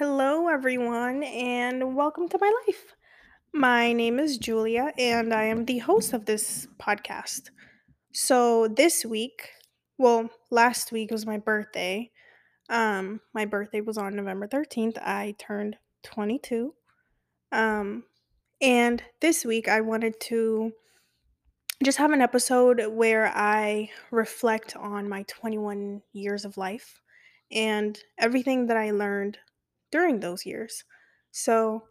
Hello, everyone, and welcome to my life. My name is Julia, and I am the host of this podcast. So, this week, well, last week was my birthday. Um, my birthday was on November 13th. I turned 22. Um, and this week, I wanted to just have an episode where I reflect on my 21 years of life and everything that I learned during those years. So,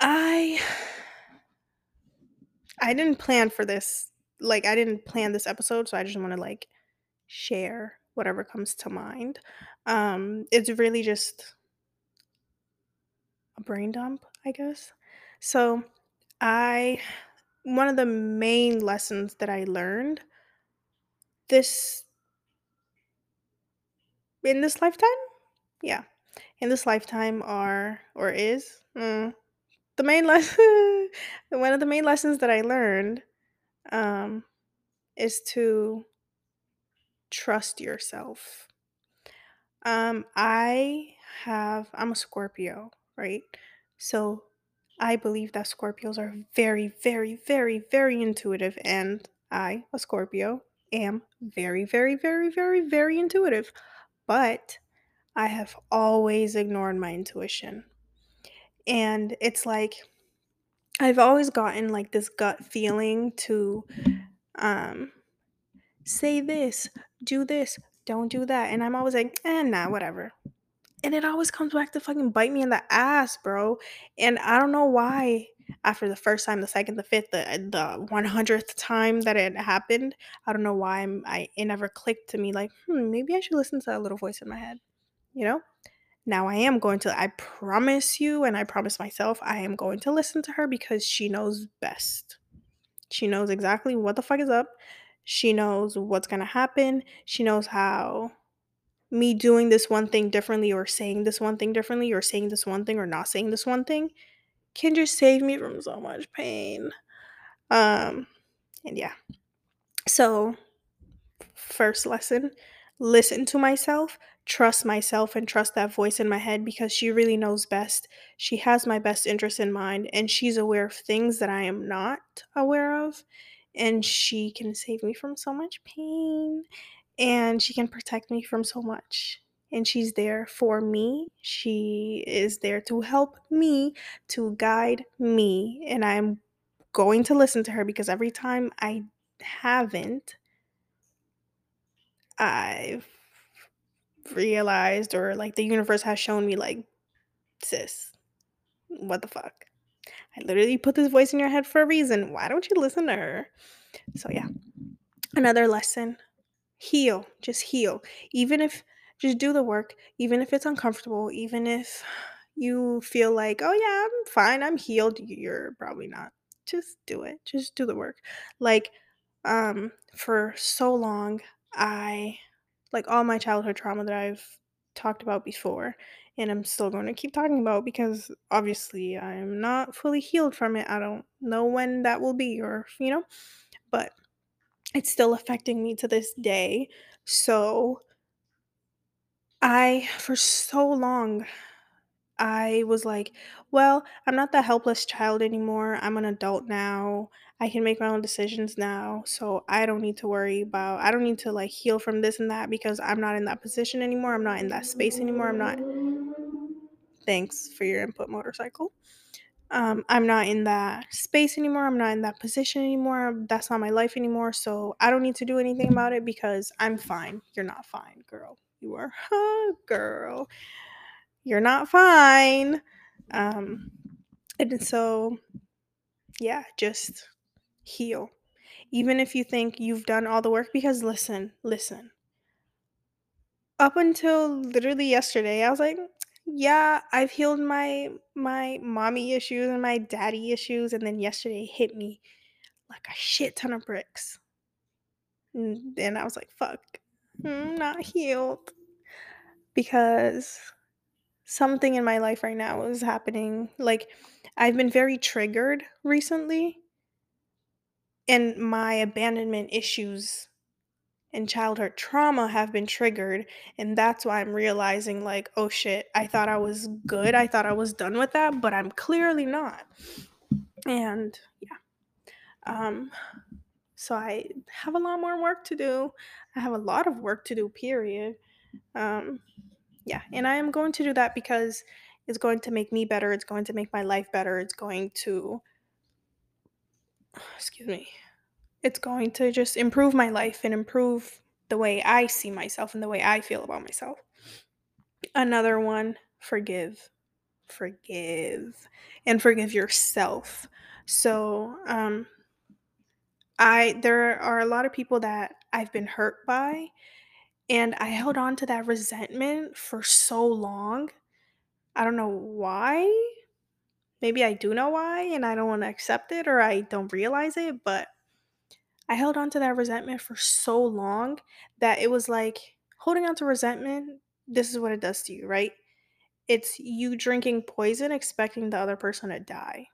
I I didn't plan for this. Like I didn't plan this episode, so I just want to like share whatever comes to mind. Um it's really just a brain dump, I guess. So, I one of the main lessons that I learned this in this lifetime? Yeah. In this lifetime are or is mm, the main lesson one of the main lessons that I learned um is to trust yourself. Um, I have, I'm a Scorpio, right? So I believe that Scorpios are very, very, very, very intuitive. And I, a Scorpio, am very, very, very, very, very intuitive. But I have always ignored my intuition. And it's like, I've always gotten like this gut feeling to um say this, do this, don't do that. And I'm always like, eh, nah, whatever. And it always comes back to fucking bite me in the ass, bro. And I don't know why after the first time, the second, the fifth, the the one hundredth time that it happened, I don't know why I'm I it never clicked to me like, hmm, maybe I should listen to that little voice in my head. You know? Now I am going to I promise you and I promise myself I am going to listen to her because she knows best. She knows exactly what the fuck is up. She knows what's gonna happen. She knows how me doing this one thing differently or saying this one thing differently or saying this one thing or not saying this one thing can just save me from so much pain. Um and yeah. So first lesson, listen to myself, trust myself and trust that voice in my head because she really knows best. She has my best interest in mind and she's aware of things that I am not aware of and she can save me from so much pain and she can protect me from so much. And she's there for me. She is there to help me, to guide me. And I'm going to listen to her because every time I haven't, I've realized or like the universe has shown me, like, sis, what the fuck? I literally put this voice in your head for a reason. Why don't you listen to her? So, yeah. Another lesson heal just heal even if just do the work even if it's uncomfortable even if you feel like oh yeah i'm fine i'm healed you're probably not just do it just do the work like um for so long i like all my childhood trauma that i've talked about before and i'm still going to keep talking about because obviously i'm not fully healed from it i don't know when that will be or you know but it's still affecting me to this day. So I, for so long, I was like, well, I'm not that helpless child anymore. I'm an adult now. I can make my own decisions now. So I don't need to worry about, I don't need to like heal from this and that because I'm not in that position anymore. I'm not in that space anymore. I'm not, thanks for your input, motorcycle. um, I'm not in that space anymore. I'm not in that position anymore. That's not my life anymore. So I don't need to do anything about it because I'm fine. You're not fine, girl. You are, huh, girl. You're not fine. Um, and so, yeah, just heal. Even if you think you've done all the work, because listen, listen. Up until literally yesterday, I was like, yeah, I've healed my my mommy issues and my daddy issues, and then yesterday hit me like a shit ton of bricks. And then I was like, fuck, I'm not healed because something in my life right now is happening. Like, I've been very triggered recently, and my abandonment issues and childhood trauma have been triggered and that's why i'm realizing like oh shit i thought i was good i thought i was done with that but i'm clearly not. And yeah um so i have a lot more work to do i have a lot of work to do period um yeah and i am going to do that because it's going to make me better it's going to make my life better it's going to excuse me it's going to just improve my life and improve the way I see myself and the way I feel about myself. Another one, forgive. Forgive. And forgive yourself. So, um I there are a lot of people that I've been hurt by and I held on to that resentment for so long. I don't know why. Maybe I do know why and I don't want to accept it or I don't realize it, but I held on to that resentment for so long that it was like holding on to resentment, this is what it does to you, right? It's you drinking poison expecting the other person to die.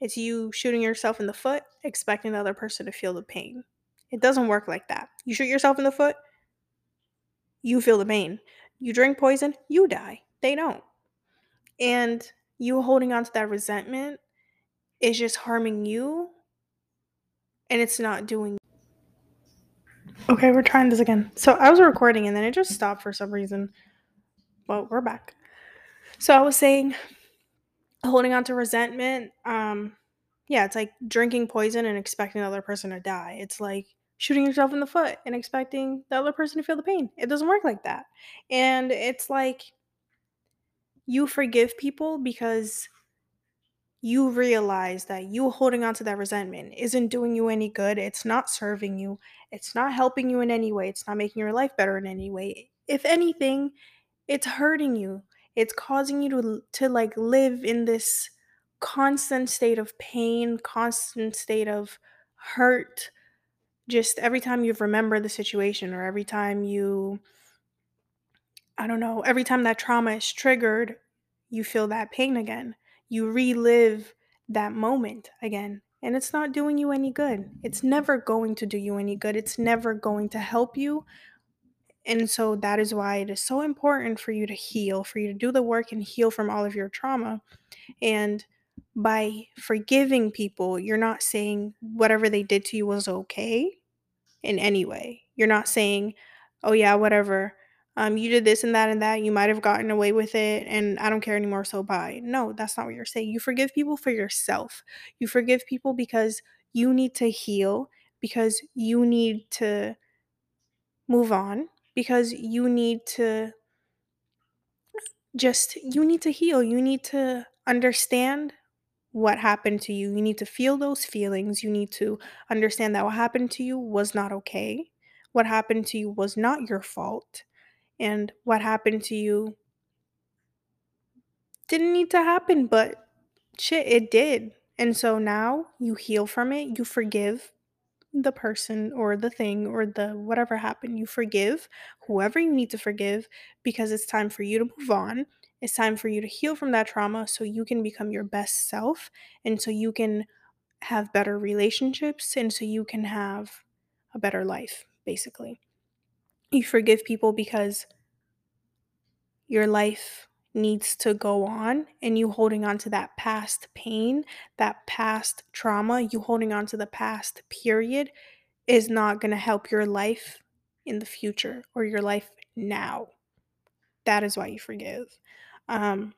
It's you shooting yourself in the foot expecting the other person to feel the pain. It doesn't work like that. You shoot yourself in the foot, you feel the pain. You drink poison, you die. They don't. And you holding on to that resentment is just harming you and it's not doing Okay, we're trying this again. So I was recording and then it just stopped for some reason. Well, we're back. So I was saying holding on to resentment, um, yeah, it's like drinking poison and expecting the other person to die. It's like shooting yourself in the foot and expecting the other person to feel the pain. It doesn't work like that. And it's like you forgive people because you realize that you holding on to that resentment isn't doing you any good. It's not serving you. It's not helping you in any way. It's not making your life better in any way. If anything, it's hurting you. It's causing you to to like live in this constant state of pain, constant state of hurt. Just every time you remember the situation or every time you I don't know, every time that trauma is triggered, you feel that pain again. You relive that moment again. And it's not doing you any good. It's never going to do you any good. It's never going to help you. And so that is why it is so important for you to heal, for you to do the work and heal from all of your trauma. And by forgiving people, you're not saying whatever they did to you was okay in any way. You're not saying, oh, yeah, whatever. Um, you did this and that and that. You might have gotten away with it, and I don't care anymore. So bye. No, that's not what you're saying. You forgive people for yourself. You forgive people because you need to heal, because you need to move on, because you need to just, you need to heal. You need to understand what happened to you. You need to feel those feelings. You need to understand that what happened to you was not okay. What happened to you was not your fault. And what happened to you didn't need to happen, but shit, it did. And so now you heal from it, you forgive the person or the thing or the whatever happened. You forgive whoever you need to forgive because it's time for you to move on. It's time for you to heal from that trauma so you can become your best self and so you can have better relationships and so you can have a better life, basically. You forgive people because your life needs to go on and you holding on to that past pain, that past trauma, you holding on to the past period is not going to help your life in the future or your life now. That is why you forgive. Um,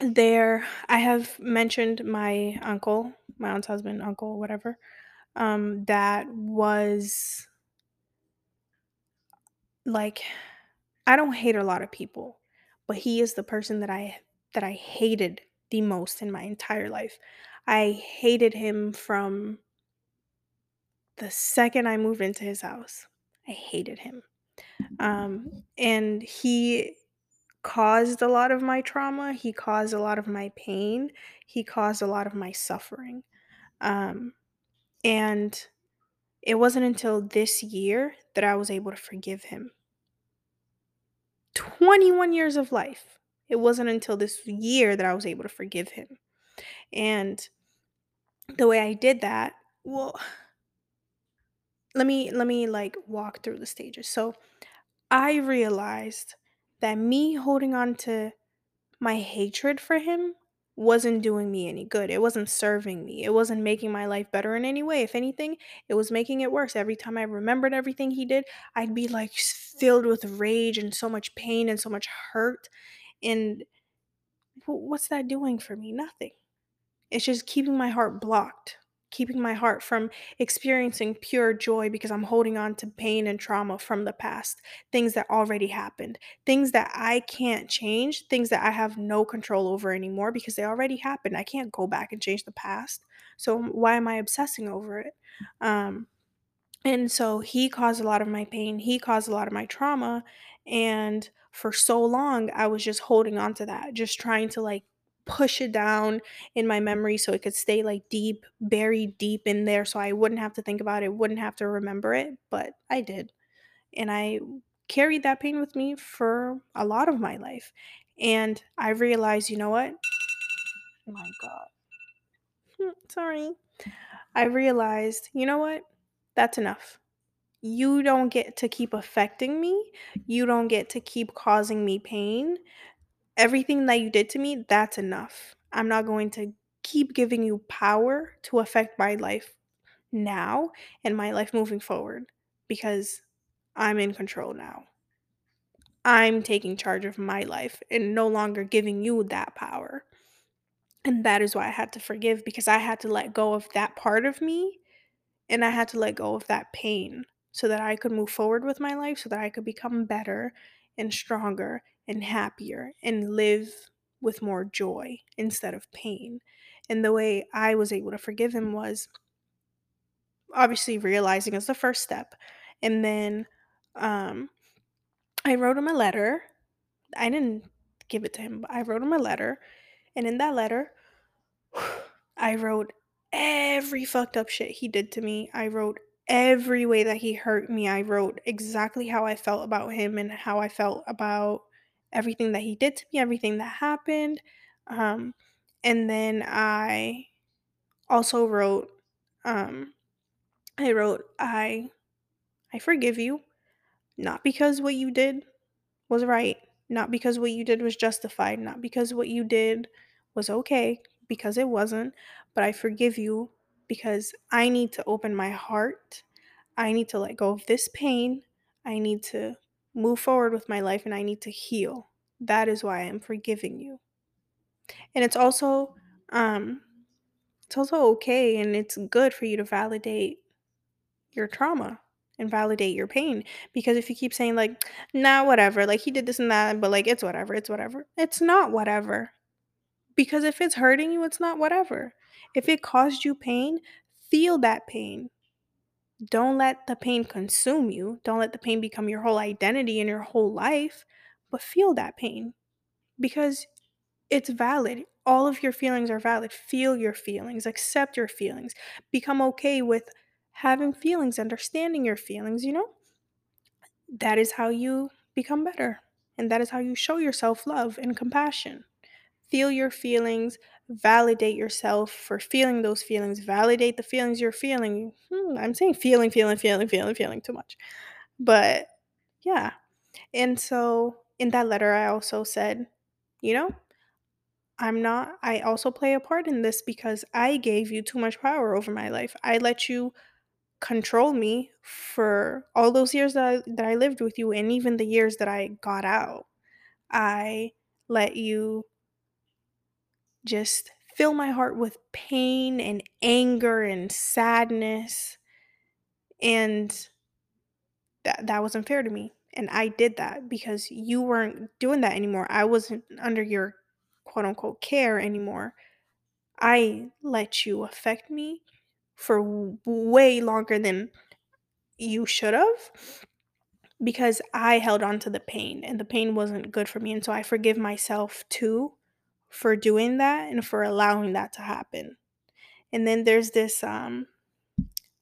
there, I have mentioned my uncle, my aunt's husband, uncle, whatever, um, that was like, I don't hate a lot of people, but he is the person that I that I hated the most in my entire life. I hated him from the second I moved into his house. I hated him. Um, and he caused a lot of my trauma. He caused a lot of my pain. He caused a lot of my suffering. Um, and it wasn't until this year that I was able to forgive him. 21 years of life. It wasn't until this year that I was able to forgive him. And the way I did that, well, let me let me like walk through the stages. So I realized that me holding on to my hatred for him wasn't doing me any good. It wasn't serving me. It wasn't making my life better in any way. If anything, it was making it worse. Every time I remembered everything he did, I'd be like filled with rage and so much pain and so much hurt. And what's that doing for me? Nothing. It's just keeping my heart blocked, keeping my heart from experiencing pure joy because I'm holding on to pain and trauma from the past, things that already happened, things that I can't change, things that I have no control over anymore because they already happened. I can't go back and change the past. So why am I obsessing over it? Um, and so he caused a lot of my pain, he caused a lot of my trauma, and for so long, I was just holding on to that, just trying to, like, push it down in my memory so it could stay, like, deep, buried deep in there so I wouldn't have to think about it, wouldn't have to remember it, but I did, and I carried that pain with me for a lot of my life, and I realized, you know what? Oh my god. Hmm, sorry. I realized, you know what? That's enough. You don't get to keep affecting me. You don't get to keep causing me pain. Everything that you did to me, that's enough. I'm not going to keep giving you power to affect my life now and my life moving forward because I'm in control now. I'm taking charge of my life and no longer giving you that power. And that is why I had to forgive because I had to let go of that part of me And I had to let go of that pain so that I could move forward with my life, so that I could become better and stronger and happier and live with more joy instead of pain. And the way I was able to forgive him was obviously realizing is the first step. And then um, I wrote him a letter. I didn't give it to him, but I wrote him a letter. And in that letter, I wrote every fucked up shit he did to me. I wrote every way that he hurt me. I wrote exactly how I felt about him and how I felt about everything that he did to me, everything that happened. Um, and then I also wrote, um, I wrote, I I forgive you, not because what you did was right, not because what you did was justified, not because what you did was okay, because it wasn't, but I forgive you because I need to open my heart. I need to let go of this pain. I need to move forward with my life and I need to heal. That is why I'm forgiving you. And it's also um it's also okay and it's good for you to validate your trauma and validate your pain because if you keep saying like nah whatever like he did this and that but like it's whatever it's whatever it's not whatever because if it's hurting you it's not whatever if it caused you pain feel that pain don't let the pain consume you don't let the pain become your whole identity and your whole life but feel that pain because it's valid all of your feelings are valid feel your feelings accept your feelings become okay with having feelings understanding your feelings you know that is how you become better. And that is how you show yourself love and compassion. Feel your feelings, validate yourself for feeling those feelings, validate the feelings you're feeling. Hmm, I'm saying feeling, feeling, feeling, feeling, feeling too much. But yeah. And so in that letter, I also said, you know, I'm not, I also play a part in this because I gave you too much power over my life. I let you control me for all those years that I, that I lived with you and even the years that I got out. I let you just fill my heart with pain and anger and sadness and that that wasn't fair to me. And I did that because you weren't doing that anymore. I wasn't under your quote unquote care anymore. I let you affect me for way longer than you should have because I held on to the pain and the pain wasn't good for me. And so I forgive myself too for doing that and for allowing that to happen. And then there's this um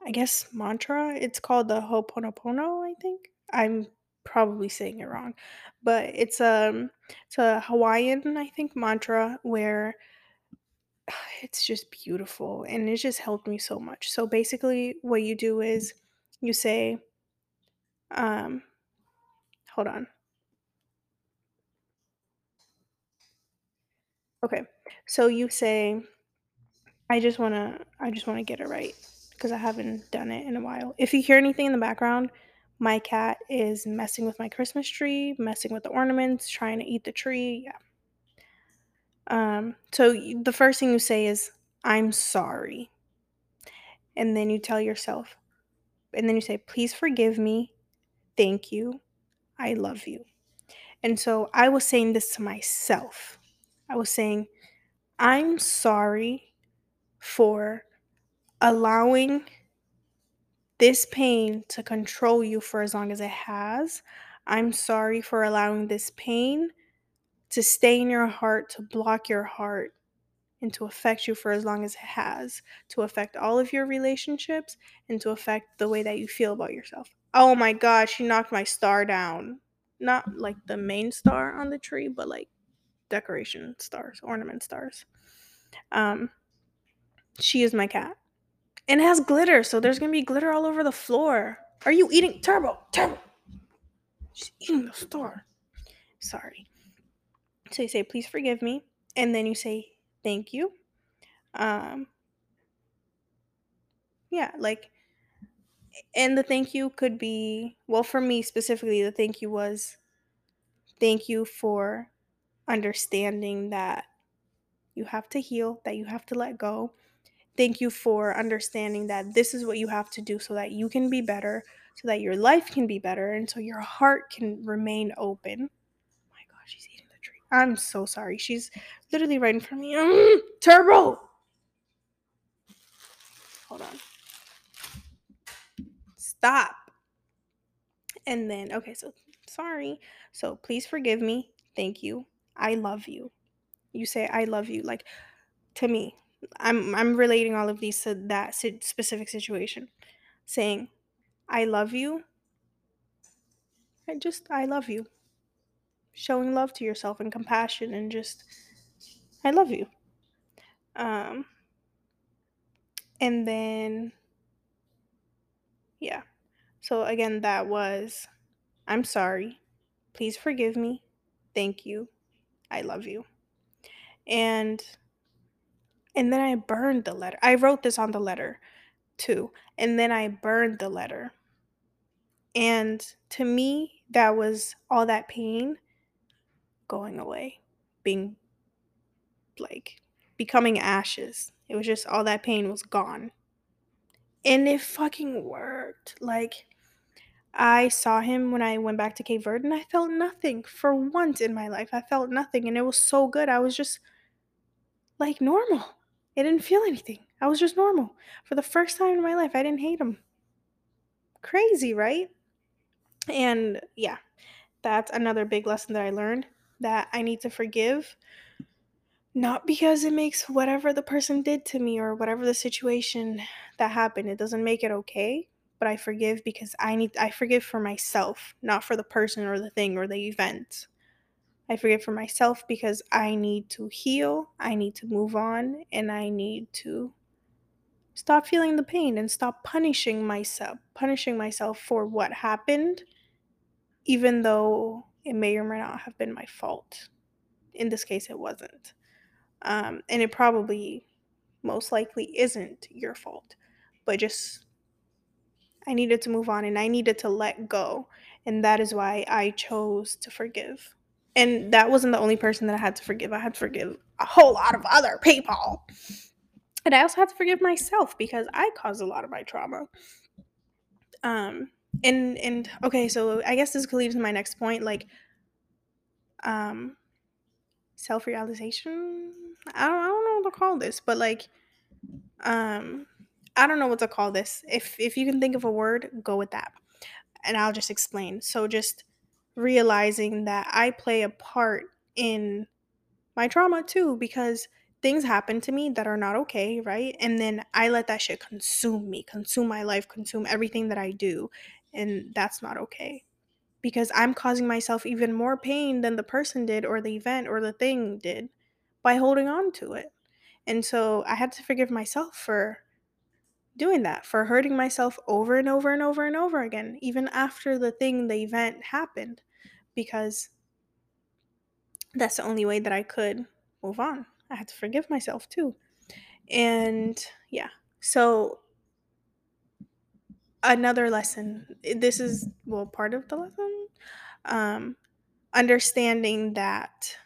I guess mantra. It's called the Ho'oponopono, I think. I'm probably saying it wrong. But it's um it's a Hawaiian, I think, mantra where it's just beautiful and it just helped me so much. So basically what you do is you say, um, hold on. Okay. So you say, I just want to I just want to get it right because I haven't done it in a while. If you hear anything in the background, my cat is messing with my Christmas tree, messing with the ornaments, trying to eat the tree. Yeah. Um so the first thing you say is I'm sorry. And then you tell yourself and then you say please forgive me. Thank you. I love you. And so I was saying this to myself. I was saying I'm sorry for allowing this pain to control you for as long as it has. I'm sorry for allowing this pain to stay in your heart, to block your heart, and to affect you for as long as it has, to affect all of your relationships, and to affect the way that you feel about yourself. Oh my god, she knocked my star down. Not like the main star on the tree, but like decoration stars, ornament stars. Um, she is my cat. And it has glitter, so there's gonna be glitter all over the floor. Are you eating Turbo? Turbo. She's eating the star. Sorry. So you say, please forgive me. And then you say, thank you. Um yeah, like and the thank you could be well for me specifically, the thank you was thank you for understanding that you have to heal, that you have to let go. Thank you for understanding that this is what you have to do so that you can be better, so that your life can be better, and so your heart can remain open. Oh my gosh, she's eating the tree. I'm so sorry. She's literally right in front of me. Mm, Turbo! Hold on. Stop. And then, okay, so sorry. So please forgive me. Thank you. I love you. You say I love you like to me. I'm I'm relating all of these to that specific situation. Saying I love you. I just I love you. Showing love to yourself and compassion and just I love you. Um and then yeah. So again that was I'm sorry. Please forgive me. Thank you. I love you. And and then I burned the letter. I wrote this on the letter too. And then I burned the letter. And to me, that was all that pain going away, being like becoming ashes. It was just all that pain was gone. And it fucking worked. Like, I saw him when I went back to Cape Verde and I felt nothing for once in my life. I felt nothing and it was so good. I was just like normal. I didn't feel anything. I was just normal. For the first time in my life, I didn't hate him. Crazy, right? And yeah, that's another big lesson that I learned that I need to forgive not because it makes whatever the person did to me or whatever the situation that happened it doesn't make it okay but I forgive because I need I forgive for myself not for the person or the thing or the event I forgive for myself because I need to heal I need to move on and I need to stop feeling the pain and stop punishing myself punishing myself for what happened even though it may or may not have been my fault. In this case, it wasn't. Um, and it probably most likely isn't your fault. But just, I needed to move on and I needed to let go. And that is why I chose to forgive. And that wasn't the only person that I had to forgive. I had to forgive a whole lot of other people. And I also had to forgive myself because I caused a lot of my trauma. Um, and and okay, so I guess this could lead to my next point. Like, um, self realization. I don't, I don't know what to call this, but like, um, I don't know what to call this. If if you can think of a word, go with that, and I'll just explain. So just realizing that I play a part in my trauma too, because things happen to me that are not okay, right? And then I let that shit consume me, consume my life, consume everything that I do, and that's not okay because I'm causing myself even more pain than the person did or the event or the thing did by holding on to it. And so I had to forgive myself for doing that, for hurting myself over and over and over and over again, even after the thing, the event happened, because that's the only way that I could move on. I had to forgive myself too. And yeah, so another lesson, this is, well, part of the lesson, um, understanding that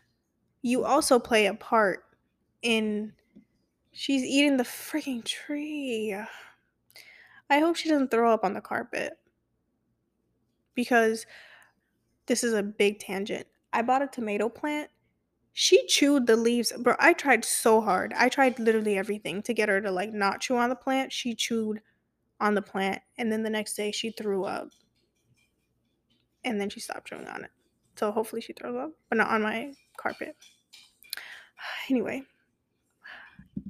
you also play a part in she's eating the freaking tree. I hope she doesn't throw up on the carpet because this is a big tangent. I bought a tomato plant. She chewed the leaves. Bro, I tried so hard. I tried literally everything to get her to like not chew on the plant. She chewed on the plant and then the next day she threw up. And then she stopped chewing on it. So hopefully she throws up, but not on my carpet. Anyway,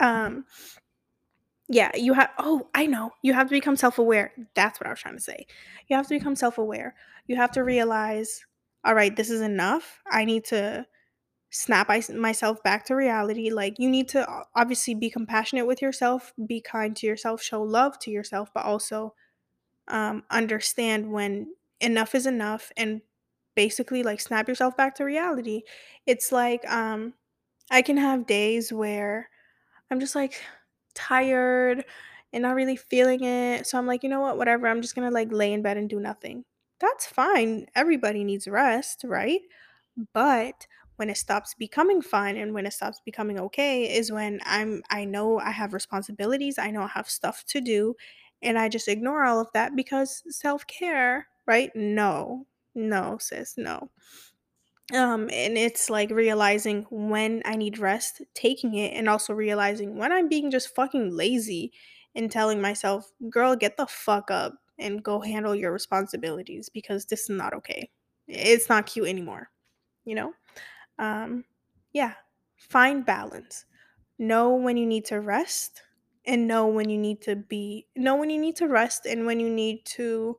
um yeah, you have oh, I know. You have to become self-aware. That's what I was trying to say. You have to become self-aware. You have to realize, all right, this is enough. I need to snap myself back to reality. Like you need to obviously be compassionate with yourself, be kind to yourself, show love to yourself, but also um, understand when enough is enough and basically like snap yourself back to reality. It's like um, I can have days where I'm just like tired and not really feeling it. So I'm like, you know what, whatever. I'm just gonna like lay in bed and do nothing. That's fine. Everybody needs rest, right? But when it stops becoming fun and when it stops becoming okay is when I'm I know I have responsibilities, I know I have stuff to do, and I just ignore all of that because self-care, right? No. No, sis, no. Um, and it's like realizing when I need rest, taking it, and also realizing when I'm being just fucking lazy and telling myself, girl, get the fuck up and go handle your responsibilities because this is not okay. It's not cute anymore, you know? Um, yeah, find balance. Know when you need to rest and know when you need to be, know when you need to rest and when you need to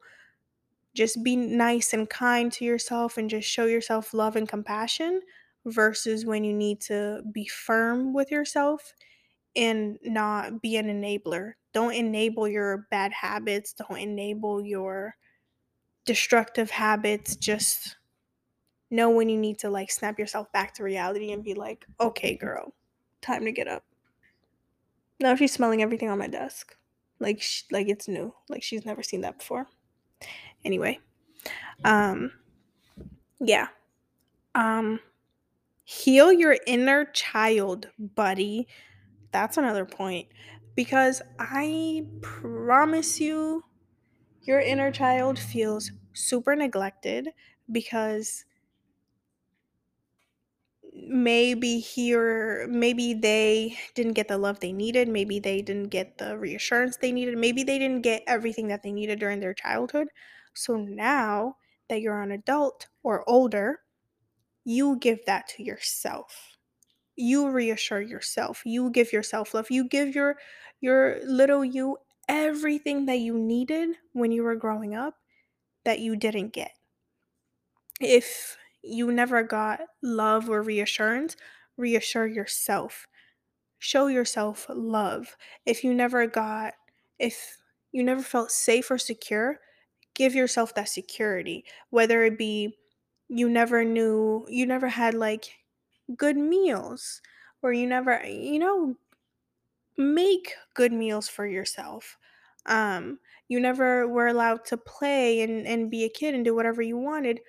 just be nice and kind to yourself and just show yourself love and compassion versus when you need to be firm with yourself and not be an enabler. Don't enable your bad habits, don't enable your destructive habits. Just know when you need to like snap yourself back to reality and be like, "Okay, girl, time to get up." Now she's smelling everything on my desk. Like sh- like it's new. Like she's never seen that before. Anyway, um yeah. Um heal your inner child, buddy. That's another point because I promise you your inner child feels super neglected because maybe here maybe they didn't get the love they needed maybe they didn't get the reassurance they needed maybe they didn't get everything that they needed during their childhood so now that you're an adult or older you give that to yourself you reassure yourself you give yourself love you give your your little you everything that you needed when you were growing up that you didn't get if you never got love or reassurance, reassure yourself. Show yourself love. If you never got, if you never felt safe or secure, give yourself that security. Whether it be you never knew, you never had like good meals, or you never, you know, make good meals for yourself. Um, you never were allowed to play and, and be a kid and do whatever you wanted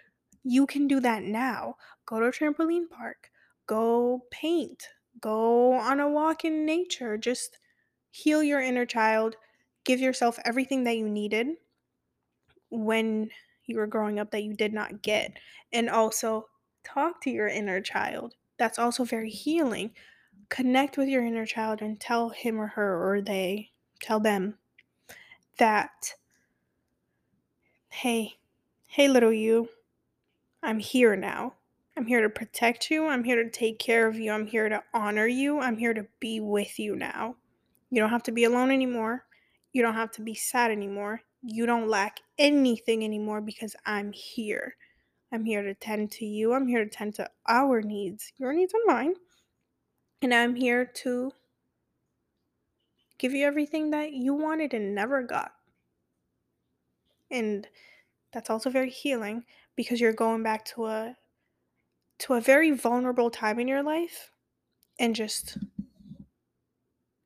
you can do that now. Go to a trampoline park, go paint, go on a walk in nature. Just heal your inner child, give yourself everything that you needed when you were growing up that you did not get. And also talk to your inner child. That's also very healing. Connect with your inner child and tell him or her or they, tell them that, hey, hey, little you, I'm here now. I'm here to protect you. I'm here to take care of you. I'm here to honor you. I'm here to be with you now. You don't have to be alone anymore. You don't have to be sad anymore. You don't lack anything anymore because I'm here. I'm here to tend to you. I'm here to tend to our needs, your needs and mine. And I'm here to give you everything that you wanted and never got. And that's also very healing because you're going back to a to a very vulnerable time in your life and just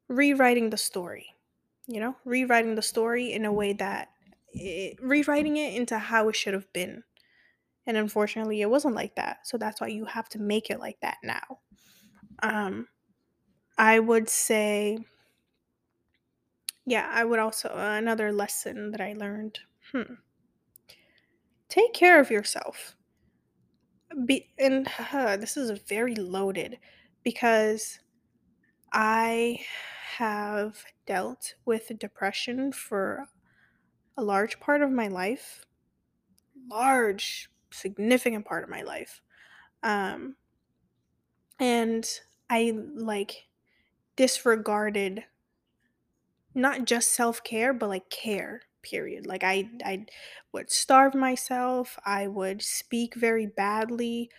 rewriting the story. You know, rewriting the story in a way that it, rewriting it into how it should have been. And unfortunately, it wasn't like that. So that's why you have to make it like that now. Um I would say yeah, I would also uh, another lesson that I learned. Hmm. Take care of yourself. Be and this is very loaded because I have dealt with depression for a large part of my life. Large, significant part of my life. Um and I like disregarded not just self-care but like care period like i i would starve myself i would speak very badly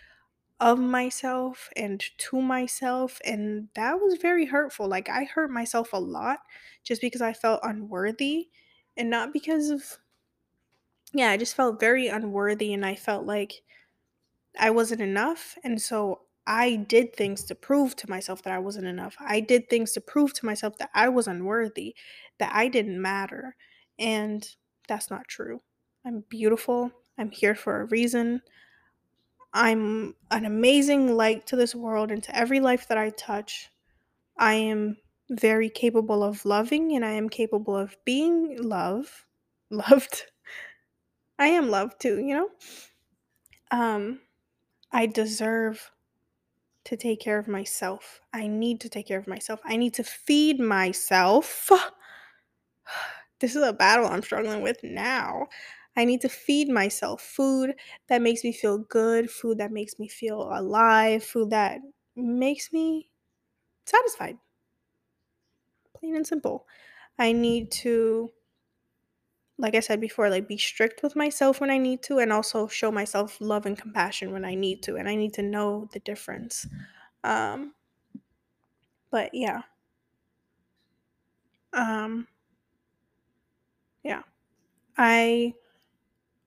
of myself and to myself and that was very hurtful like i hurt myself a lot just because i felt unworthy and not because of yeah i just felt very unworthy and i felt like i wasn't enough and so i did things to prove to myself that i wasn't enough. I did things to prove to myself that i was unworthy that i didn't matter and that's not true. I'm beautiful. I'm here for a reason. I'm an amazing light to this world and to every life that I touch. I am very capable of loving and I am capable of being love loved. I am loved too, you know? Um I deserve to take care of myself. I need to take care of myself. I need to feed myself. This is a battle I'm struggling with now. I need to feed myself food that makes me feel good, food that makes me feel alive, food that makes me satisfied. Plain and simple. I need to like I said before, like be strict with myself when I need to and also show myself love and compassion when I need to and I need to know the difference. Um but yeah. Um yeah. I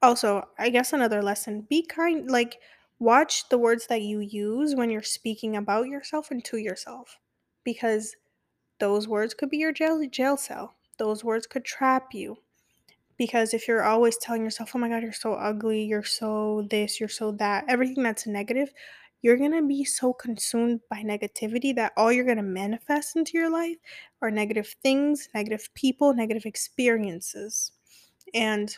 Also, I guess another lesson, be kind like watch the words that you use when you're speaking about yourself and to yourself because those words could be your jail jail cell. Those words could trap you. Because if you're always telling yourself, "Oh my god, you're so ugly, you're so this, you're so that," everything that's negative, you're going to be so consumed by negativity that all you're going to manifest into your life are negative things, negative people, negative experiences. And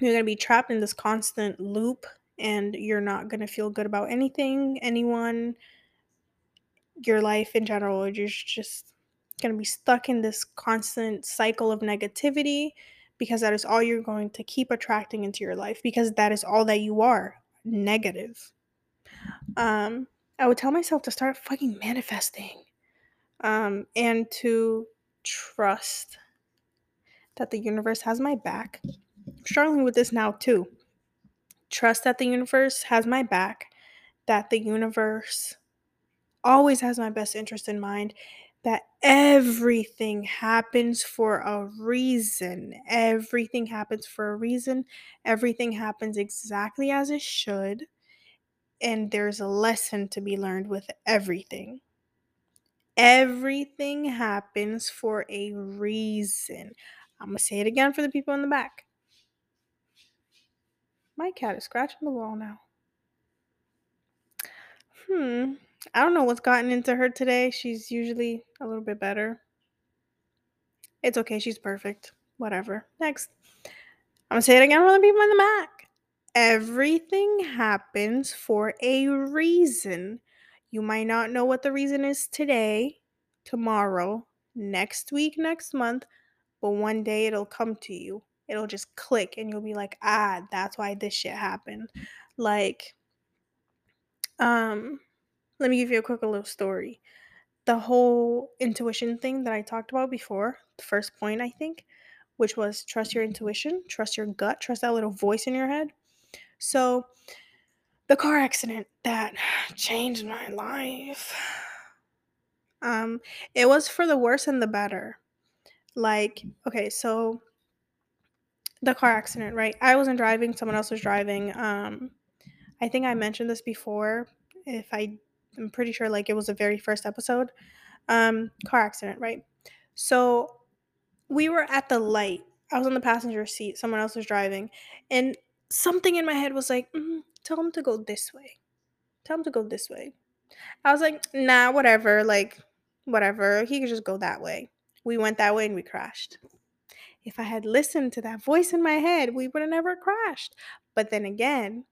you're going to be trapped in this constant loop and you're not going to feel good about anything, anyone, your life in general. You're just going to be stuck in this constant cycle of negativity because that is all you're going to keep attracting into your life because that is all that you are negative. Um, I would tell myself to start fucking manifesting um, and to trust that the universe has my back. I'm struggling with this now too. Trust that the universe has my back, that the universe always has my best interest in mind, that everything happens for a reason. Everything happens for a reason. Everything happens exactly as it should. And there's a lesson to be learned with everything. Everything happens for a reason. I'm going to say it again for the people in the back. My cat is scratching the wall now. Hmm. I don't know what's gotten into her today. She's usually a little bit better. It's okay. She's perfect. Whatever. Next. I'm going to say it again for the people in the back. Everything happens for a reason. You might not know what the reason is today, tomorrow, next week, next month, but one day it'll come to you. It'll just click and you'll be like, ah, that's why this shit happened. Like, um, let me give you a quick little story. The whole intuition thing that I talked about before, the first point, I think, which was trust your intuition, trust your gut, trust that little voice in your head. So, the car accident that changed my life. Um, it was for the worse and the better. Like, okay, so the car accident, right? I wasn't driving, someone else was driving. Um, I think I mentioned this before. If I, I'm pretty sure like it was the very first episode. Um, car accident, right? So we were at the light. I was on the passenger seat. Someone else was driving, and something in my head was like, mm, "Tell him to go this way. Tell him to go this way." I was like, "Nah, whatever. Like, whatever. He could just go that way." We went that way and we crashed. If I had listened to that voice in my head, we would have never crashed. But then again,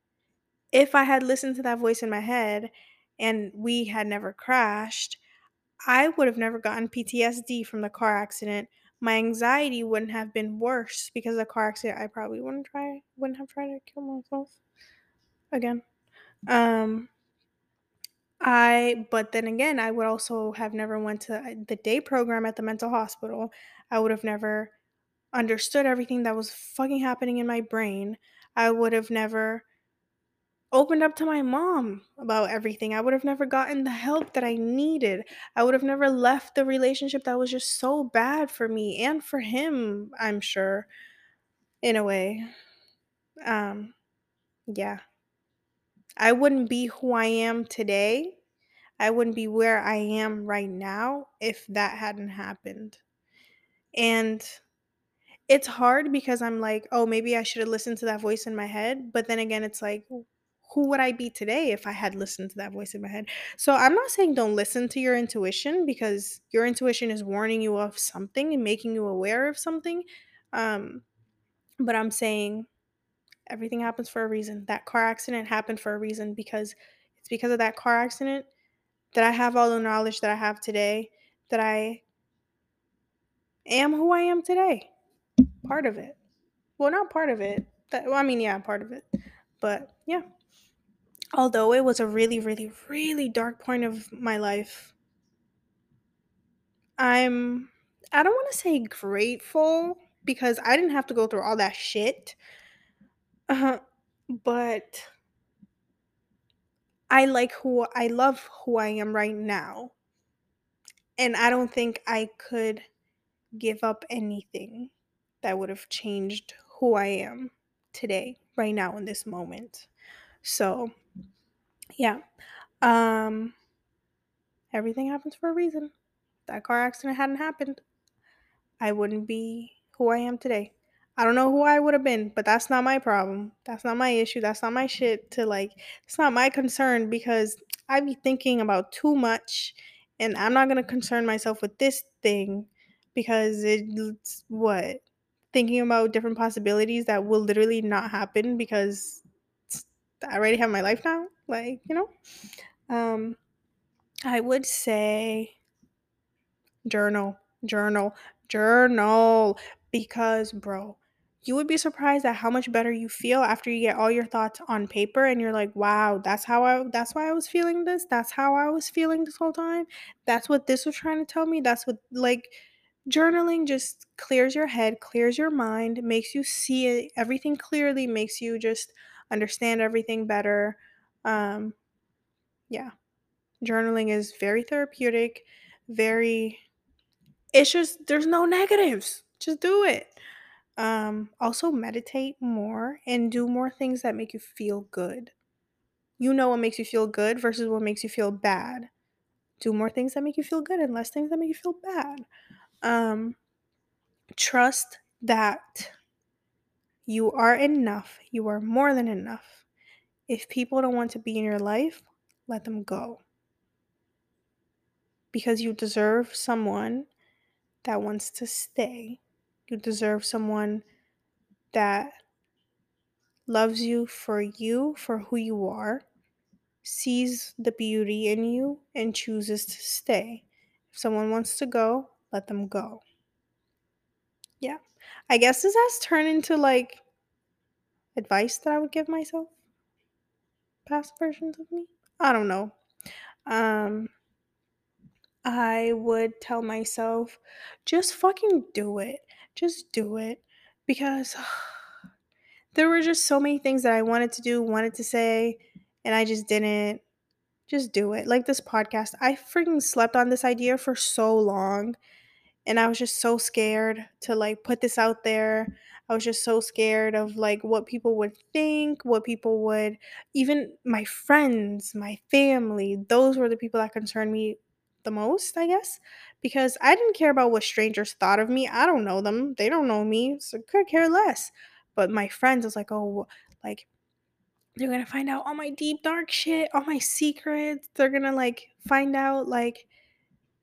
if I had listened to that voice in my head and we had never crashed, I would have never gotten PTSD from the car accident. My anxiety wouldn't have been worse because of the car accident. I probably wouldn't try wouldn't have tried to kill myself again. Um I but then again, I would also have never went to the day program at the mental hospital. I would have never understood everything that was fucking happening in my brain. I would have never opened up to my mom about everything. I would have never gotten the help that I needed. I would have never left the relationship that was just so bad for me and for him, I'm sure, in a way. Um, yeah. I wouldn't be who I am today. I wouldn't be where I am right now if that hadn't happened. And it's hard because I'm like, oh, maybe I should have listened to that voice in my head. But then again, it's like, who would I be today if I had listened to that voice in my head? So I'm not saying don't listen to your intuition because your intuition is warning you of something and making you aware of something. Um, but I'm saying everything happens for a reason. That car accident happened for a reason because it's because of that car accident that I have all the knowledge that I have today, that I am who I am today. Part of it. Well, not part of it. That, well, I mean, yeah, part of it. But yeah. Although it was a really, really, really dark point of my life, I'm, I don't want to say grateful because I didn't have to go through all that shit. Uh, but I like who, I love who I am right now. And I don't think I could give up anything that would have changed who I am today, right now, in this moment. So, yeah. Um everything happens for a reason. That car accident hadn't happened, I wouldn't be who I am today. I don't know who I would have been, but that's not my problem. That's not my issue. That's not my shit to like it's not my concern because I be thinking about too much and I'm not going to concern myself with this thing because it's what thinking about different possibilities that will literally not happen because I already have my life now. Like, you know? Um, I would say journal, journal, journal. Because, bro, you would be surprised at how much better you feel after you get all your thoughts on paper and you're like, wow, that's how I that's why I was feeling this. That's how I was feeling this whole time. That's what this was trying to tell me. That's what like journaling just clears your head, clears your mind, makes you see it, everything clearly, makes you just understand everything better. Um, yeah, journaling is very therapeutic, very. It's just there's no negatives. Just do it. Um, also meditate more and do more things that make you feel good. You know what makes you feel good versus what makes you feel bad. Do more things that make you feel good and less things that make you feel bad. Um, trust that you are enough. You are more than enough. If people don't want to be in your life, let them go. Because you deserve someone that wants to stay. You deserve someone that loves you for you, for who you are, sees the beauty in you, and chooses to stay. If someone wants to go, let them go. Yeah. I guess this has turned into like advice that I would give myself. Past versions of me. I don't know. Um I would tell myself just fucking do it. Just do it because there were just so many things that I wanted to do, wanted to say, and I just didn't. Just do it. Like this podcast, I freaking slept on this idea for so long and I was just so scared to like put this out there. I was just so scared of like what people would think, what people would even my friends, my family, those were the people that concerned me the most, I guess, because I didn't care about what strangers thought of me. I don't know them. They don't know me, so could care less. But my friends was like, "Oh, like they're going to find out all my deep dark shit, all my secrets. They're going to like find out like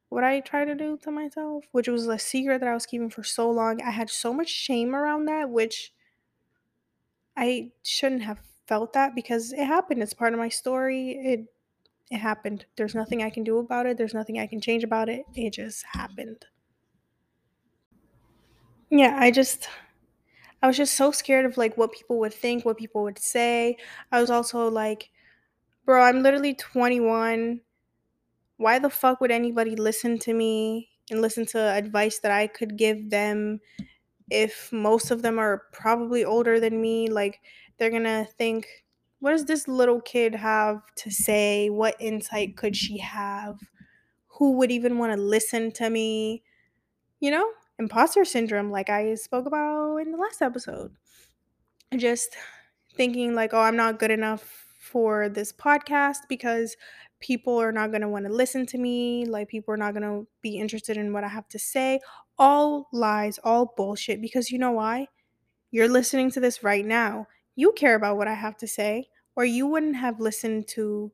what I tried to do to myself, which was a secret that I was keeping for so long. I had so much shame around that, which I shouldn't have felt that because it happened. It's part of my story. It it happened. There's nothing I can do about it. There's nothing I can change about it. It just happened. Yeah, I just I was just so scared of like what people would think, what people would say. I was also like, bro, I'm literally 21. Why the fuck would anybody listen to me and listen to advice that I could give them if most of them are probably older than me? Like, they're gonna think, what does this little kid have to say? What insight could she have? Who would even want to listen to me? You know, imposter syndrome, like I spoke about in the last episode. Just thinking, like, oh, I'm not good enough for this podcast because people are not going to want to listen to me. Like, people are not going to be interested in what I have to say. All lies, all bullshit. Because you know why? You're listening to this right now. You care about what I have to say, or you wouldn't have listened to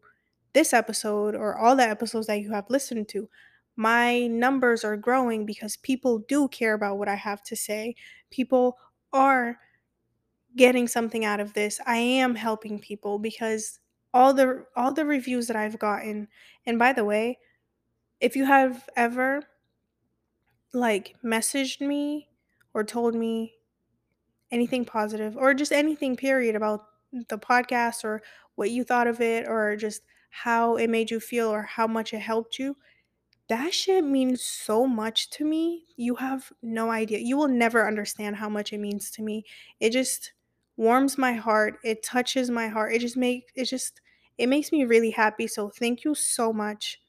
this episode or all the episodes that you have listened to. My numbers are growing because people do care about what I have to say. People are getting something out of this. I am helping people because all the all the reviews that I've gotten and by the way, if you have ever like messaged me or told me anything positive or just anything period about the podcast or what you thought of it or just how it made you feel or how much it helped you, that shit means so much to me. You have no idea. You will never understand how much it means to me. It just warms my heart. It touches my heart. It just make it just it makes me really happy. So thank you so much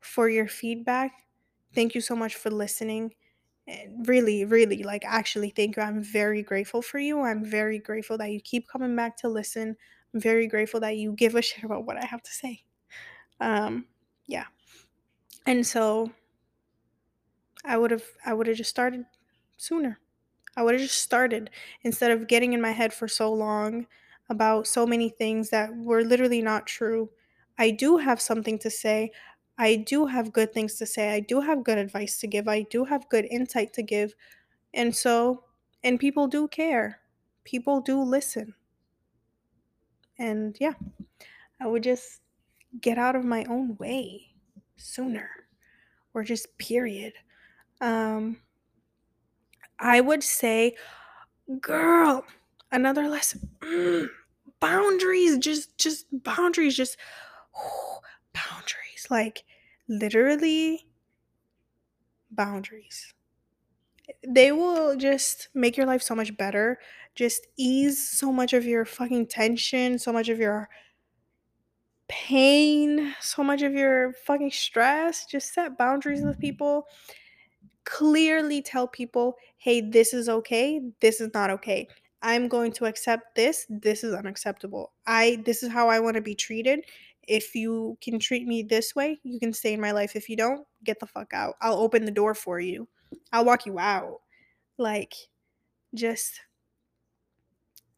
for your feedback. Thank you so much for listening. And really, really, like actually thank you. I'm very grateful for you. I'm very grateful that you keep coming back to listen. I'm very grateful that you give a shit about what I have to say. Um, yeah. And so I would have I would have just started sooner. I would have just started instead of getting in my head for so long about so many things that were literally not true. I do have something to say. I do have good things to say. I do have good advice to give. I do have good insight to give. And so, and people do care. People do listen. And yeah, I would just get out of my own way sooner or just period. Um I would say, girl, another lesson. Mm, boundaries, just just boundaries, just oh, boundaries. Like literally boundaries. They will just make your life so much better. Just ease so much of your fucking tension, so much of your pain, so much of your fucking stress. Just set boundaries with people clearly tell people, hey, this is okay, this is not okay. I'm going to accept this, this is unacceptable. I this is how I want to be treated. If you can treat me this way, you can stay in my life. If you don't, get the fuck out. I'll open the door for you. I'll walk you out. Like just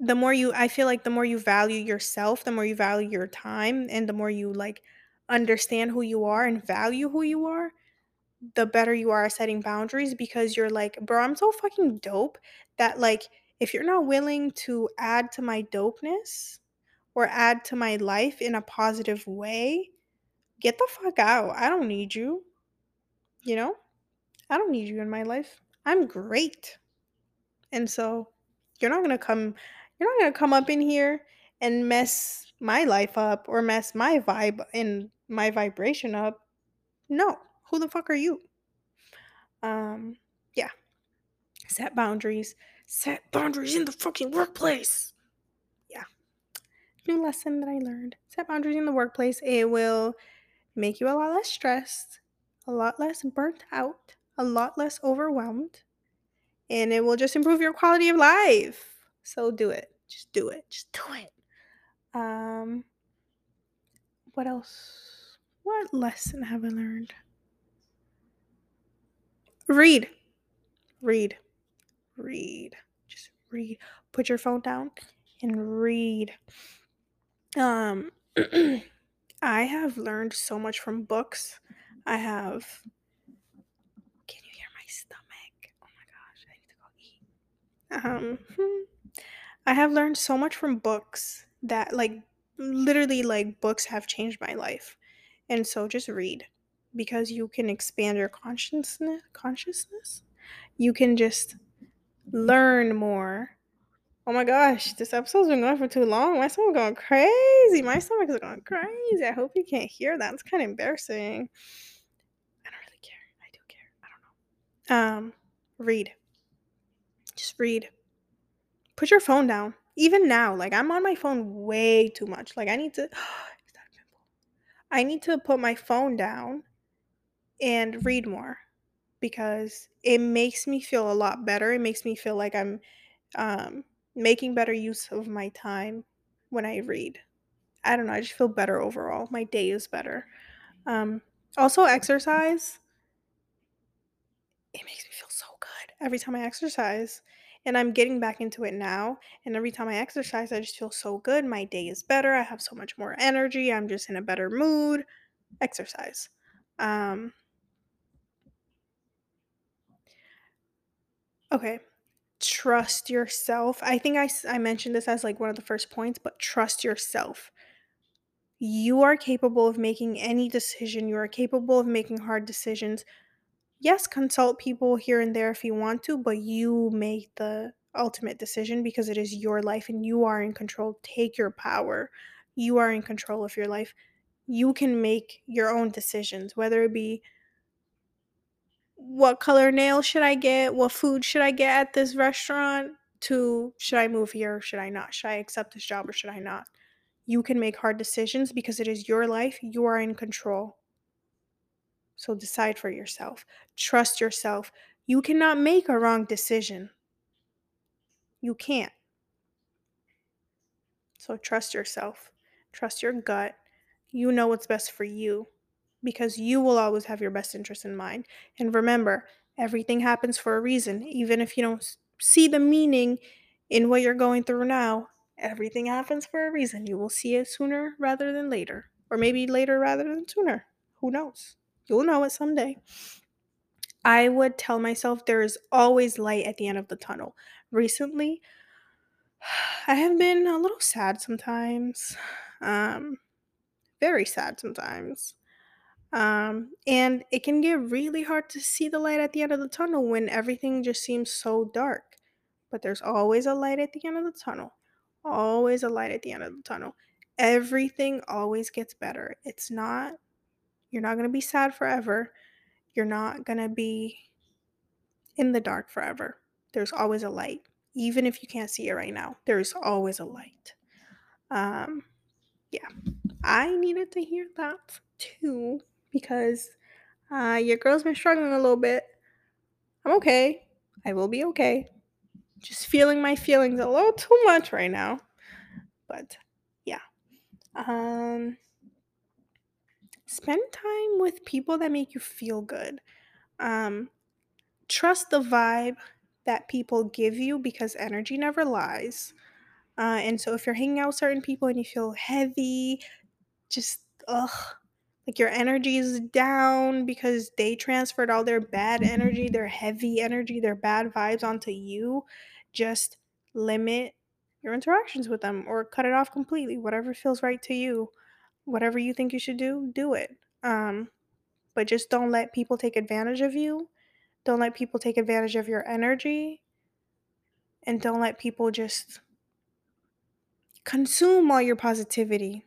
the more you I feel like the more you value yourself, the more you value your time and the more you like understand who you are and value who you are, the better you are at setting boundaries because you're like, bro, I'm so fucking dope that like if you're not willing to add to my dopeness or add to my life in a positive way, get the fuck out. I don't need you. You know? I don't need you in my life. I'm great. And so you're not going to come you're not going to come up in here and mess my life up or mess my vibe and my vibration up. No. Who the fuck are you? Um, yeah. Set boundaries. Set boundaries in the fucking workplace. Yeah. New lesson that I learned. Set boundaries in the workplace. It will make you a lot less stressed, a lot less burnt out, a lot less overwhelmed, and it will just improve your quality of life. So do it. Just do it. Just do it. Um, what else? What lesson have I learned? Read. Read. Read. Just read. Put your phone down and read. Um I have learned so much from books. I have Can you hear my stomach? Oh my gosh, I need to go eat. Um. I have learned so much from books that like literally like books have changed my life. And so just read because you can expand your consciousness consciousness. You can just learn more. Oh my gosh, this episode's been going for too long. My stomach's going crazy. My stomach is going crazy. I hope you can't hear that. It's kind of embarrassing. I don't really care. I do care. I don't know. Um, read. Just read. Put your phone down. Even now, like I'm on my phone way too much. Like I need to I need to put my phone down and read more because it makes me feel a lot better. It makes me feel like I'm um, making better use of my time when I read. I don't know. I just feel better overall. My day is better. Um, also, exercise. It makes me feel so good every time I exercise. And I'm getting back into it now. And every time I exercise, I just feel so good. My day is better. I have so much more energy. I'm just in a better mood. Exercise. Um, okay. Trust yourself. I think I, I mentioned this as like one of the first points, but trust yourself. You are capable of making any decision. You are capable of making hard decisions. Yes, consult people here and there if you want to, but you make the ultimate decision because it is your life and you are in control. Take your power. You are in control of your life. You can make your own decisions, whether it be what color nail should I get? What food should I get at this restaurant? To should I move here should I not? Should I accept this job or should I not? You can make hard decisions because it is your life. You are in control. So decide for yourself. Trust yourself. You cannot make a wrong decision. You can't. So trust yourself. Trust your gut. You know what's best for you because you will always have your best interest in mind. And remember, everything happens for a reason. Even if you don't see the meaning in what you're going through now, everything happens for a reason. You will see it sooner rather than later, or maybe later rather than sooner. Who knows? You'll know it someday. I would tell myself there is always light at the end of the tunnel. Recently, I have been a little sad sometimes. Um, very sad sometimes. Um, and it can get really hard to see the light at the end of the tunnel when everything just seems so dark. But there's always a light at the end of the tunnel. Always a light at the end of the tunnel. Everything always gets better. It's not, you're not going to be sad forever. You're not going to be in the dark forever. There's always a light. Even if you can't see it right now, there's always a light. Um, yeah, I needed to hear that too because uh, your girl's been struggling a little bit. I'm okay. I will be okay. Just feeling my feelings a little too much right now. But yeah. Um spend time with people that make you feel good. Um trust the vibe that people give you because energy never lies. Uh, and so if you're hanging out with certain people and you feel heavy, just ugh, like your energy is down because they transferred all their bad energy, their heavy energy, their bad vibes onto you, just limit your interactions with them or cut it off completely. Whatever feels right to you, whatever you think you should do, do it. Um, but just don't let people take advantage of you. Don't let people take advantage of your energy. And don't let people just consume all your positivity.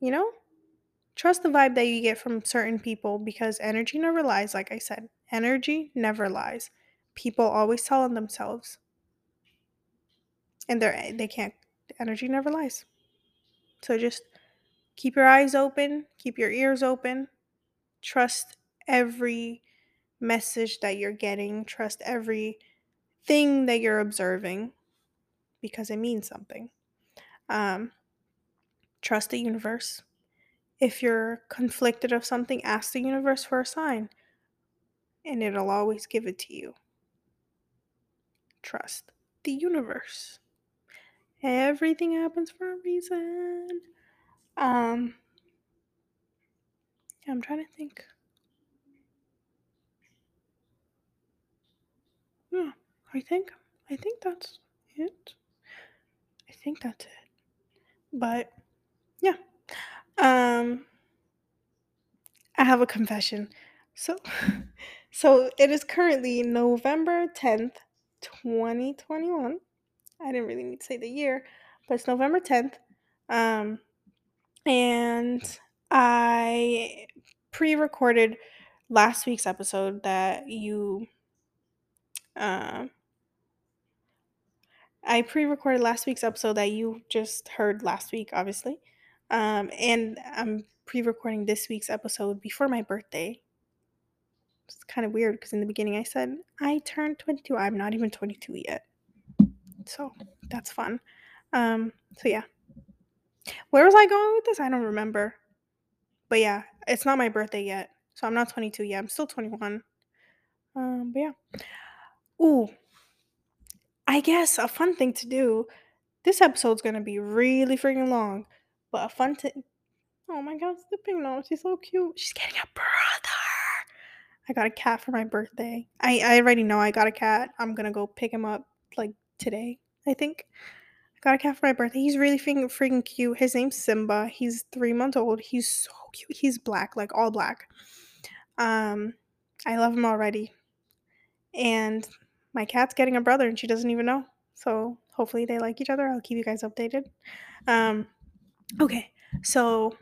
You know? Trust the vibe that you get from certain people because energy never lies, like I said. Energy never lies. People always tell on themselves. And they're they can't energy never lies. So just keep your eyes open, keep your ears open. Trust every message that you're getting, trust everything that you're observing because it means something. Um, trust the universe. If you're conflicted of something, ask the universe for a sign, and it'll always give it to you. Trust the universe. Everything happens for a reason. Um, I'm trying to think. Yeah, I think I think that's it. I think that's it. But yeah. Um I have a confession. So so it is currently November 10th, 2021. I didn't really need to say the year, but it's November 10th. Um and I pre-recorded last week's episode that you um I pre-recorded last week's episode that you just heard last week, obviously. Um, and I'm pre-recording this week's episode before my birthday. It's kind of weird because in the beginning I said I turned 22. I'm not even 22 yet. So that's fun. Um, so yeah. Where was I going with this? I don't remember. But yeah, it's not my birthday yet. So I'm not 22 yet. I'm still 21. Um, but yeah. Ooh. I guess a fun thing to do. This episode's gonna be really freaking long, but a fun thing. Oh my god, Slipping nose, she's so cute. She's getting a brother. I got a cat for my birthday. I I already know I got a cat. I'm gonna go pick him up like today. I think. I got a cat for my birthday. He's really freaking freaking cute. His name's Simba. He's three months old. He's so cute. He's black, like all black. Um, I love him already. And my cat's getting a brother and she doesn't even know. So hopefully they like each other. I'll keep you guys updated. Um, okay, so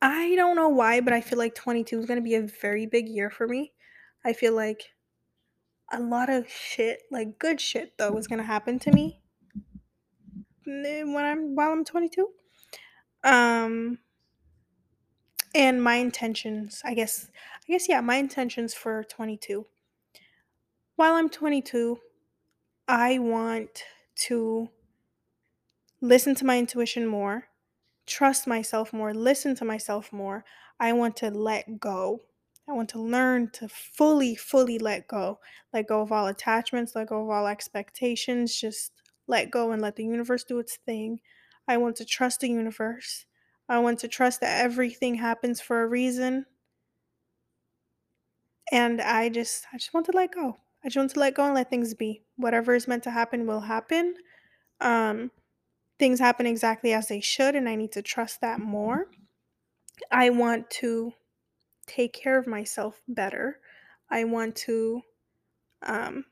I don't know why, but I feel like 22 is going to be a very big year for me. I feel like a lot of shit, like good shit though, is going to happen to me when I'm while I'm 22. Um and my intentions, I guess I guess yeah, my intentions for 22. While I'm 22, I want to listen to my intuition more, trust myself more, listen to myself more. I want to let go. I want to learn to fully, fully let go. Let go of all attachments, let go of all expectations, just let go and let the universe do its thing. I want to trust the universe. I want to trust that everything happens for a reason. And I just I just want to let go. I just want to let go and let things be. Whatever is meant to happen will happen. Um things happen exactly as they should and I need to trust that more. I want to take care of myself better. I want to um,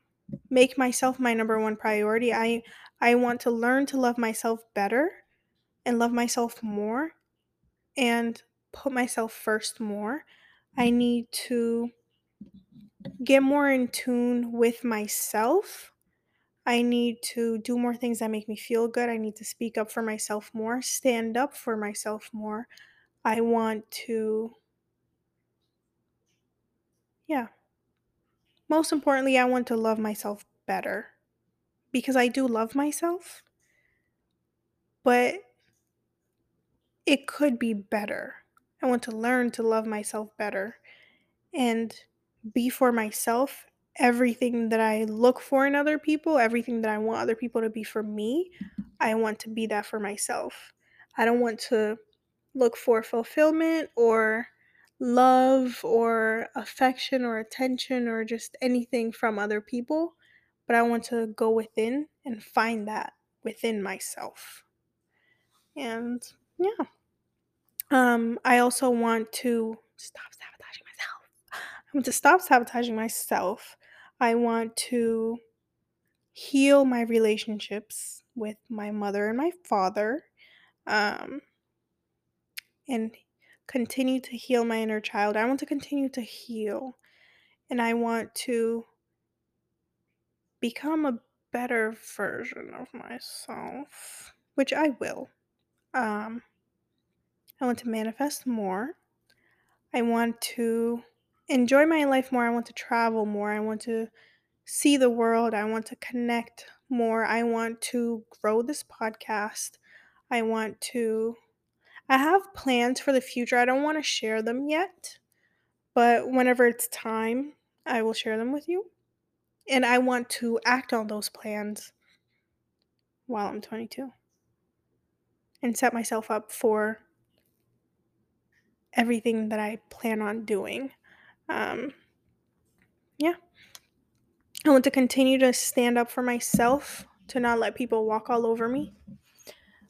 make myself my number one priority. I I want to learn to love myself better and love myself more and put myself first more. I need to get more in tune with myself. I need to do more things that make me feel good. I need to speak up for myself more, stand up for myself more. I want to yeah. Most importantly, I want to love myself better because I do love myself, but it could be better. I want to learn to love myself better and be for myself everything that I look for in other people, everything that I want other people to be for me. I want to be that for myself. I don't want to look for fulfillment or love or affection or attention or just anything from other people, but I want to go within and find that within myself. And yeah. Um I also want to stop sabotaging myself. I want to stop sabotaging myself. I want to heal my relationships with my mother and my father. Um and continue to heal my inner child. I want to continue to heal. And I want to become a better version of myself, which I will. Um, I want to manifest more. I want to enjoy my life more. I want to travel more. I want to see the world. I want to connect more. I want to grow this podcast. I want to I have plans for the future. I don't want to share them yet, but whenever it's time, I will share them with you. And I want to act on those plans while I'm 22 and set myself up for everything that I plan on doing. Um, yeah. I want to continue to stand up for myself, to not let people walk all over me.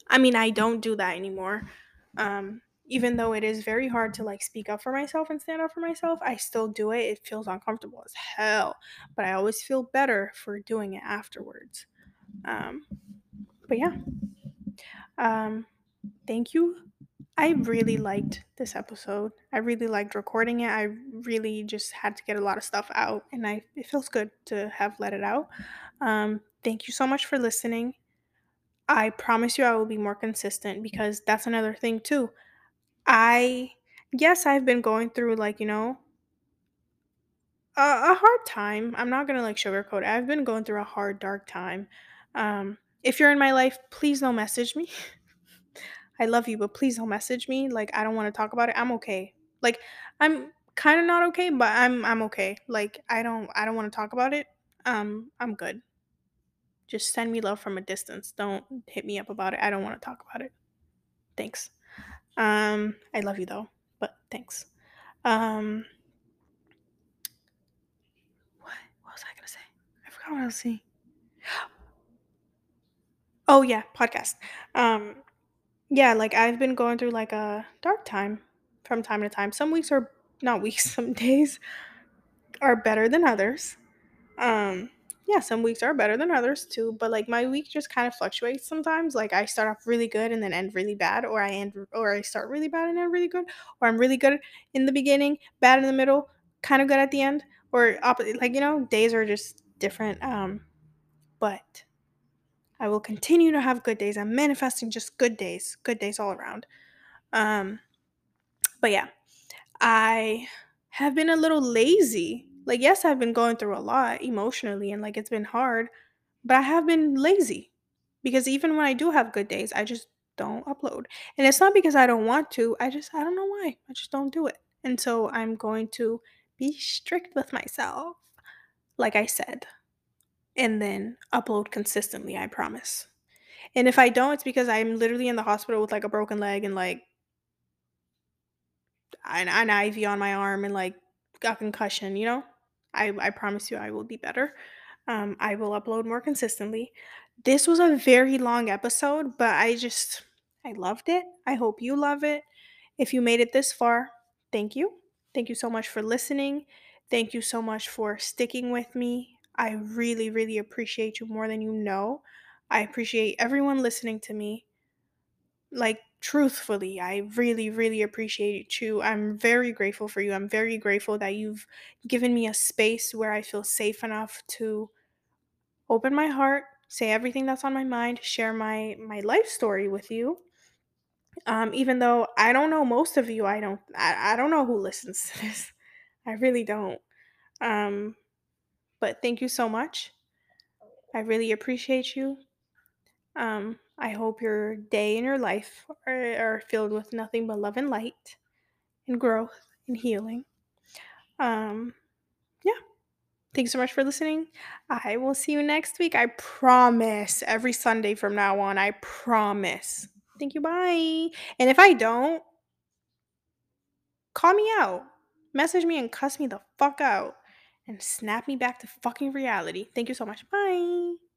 I mean, I don't do that anymore. Um, even though it is very hard to like speak up for myself and stand up for myself, I still do it. It feels uncomfortable as hell, but I always feel better for doing it afterwards. Um, but yeah. Um, thank you. I really liked this episode. I really liked recording it. I really just had to get a lot of stuff out, and I it feels good to have let it out. Um, thank you so much for listening. I promise you I will be more consistent because that's another thing too. I yes, I've been going through like, you know, a, a hard time. I'm not gonna like sugarcoat it. I've been going through a hard, dark time. Um, if you're in my life, please don't message me. I love you, but please don't message me. Like I don't want to talk about it. I'm okay. Like I'm kind of not okay, but I'm I'm okay. Like I don't I don't want to talk about it. Um, I'm good. Just send me love from a distance. Don't hit me up about it. I don't want to talk about it. Thanks. Um, I love you though, but thanks. Um, what? What was I gonna say? I forgot what I was saying. Oh yeah, podcast. Um, yeah, like I've been going through like a dark time from time to time. Some weeks are not weeks. Some days are better than others. Um, yeah, some weeks are better than others too, but like my week just kind of fluctuates sometimes. Like I start off really good and then end really bad, or I end or I start really bad and end really good, or I'm really good in the beginning, bad in the middle, kind of good at the end, or opposite. Like you know, days are just different. Um, but I will continue to have good days. I'm manifesting just good days, good days all around. Um, but yeah, I have been a little lazy like, yes, I've been going through a lot emotionally and like it's been hard, but I have been lazy because even when I do have good days, I just don't upload. And it's not because I don't want to, I just, I don't know why. I just don't do it. And so I'm going to be strict with myself, like I said, and then upload consistently, I promise. And if I don't, it's because I'm literally in the hospital with like a broken leg and like an, an IV on my arm and like a concussion, you know? I, I promise you I will be better. Um, I will upload more consistently. This was a very long episode, but I just, I loved it. I hope you love it. If you made it this far, thank you. Thank you so much for listening. Thank you so much for sticking with me. I really, really appreciate you more than you know. I appreciate everyone listening to me. Like, truthfully, I really, really appreciate you. I'm very grateful for you. I'm very grateful that you've given me a space where I feel safe enough to open my heart, say everything that's on my mind, share my my life story with you. Um, even though I don't know most of you, I don't I, I don't know who listens to this. I really don't. Um, but thank you so much. I really appreciate you. Um, I hope your day and your life are, are filled with nothing but love and light and growth and healing. Um, yeah. Thanks so much for listening. I will see you next week. I promise. Every Sunday from now on. I promise. Thank you. Bye. And if I don't, call me out. Message me and cuss me the fuck out. And snap me back to fucking reality. Thank you so much. Bye.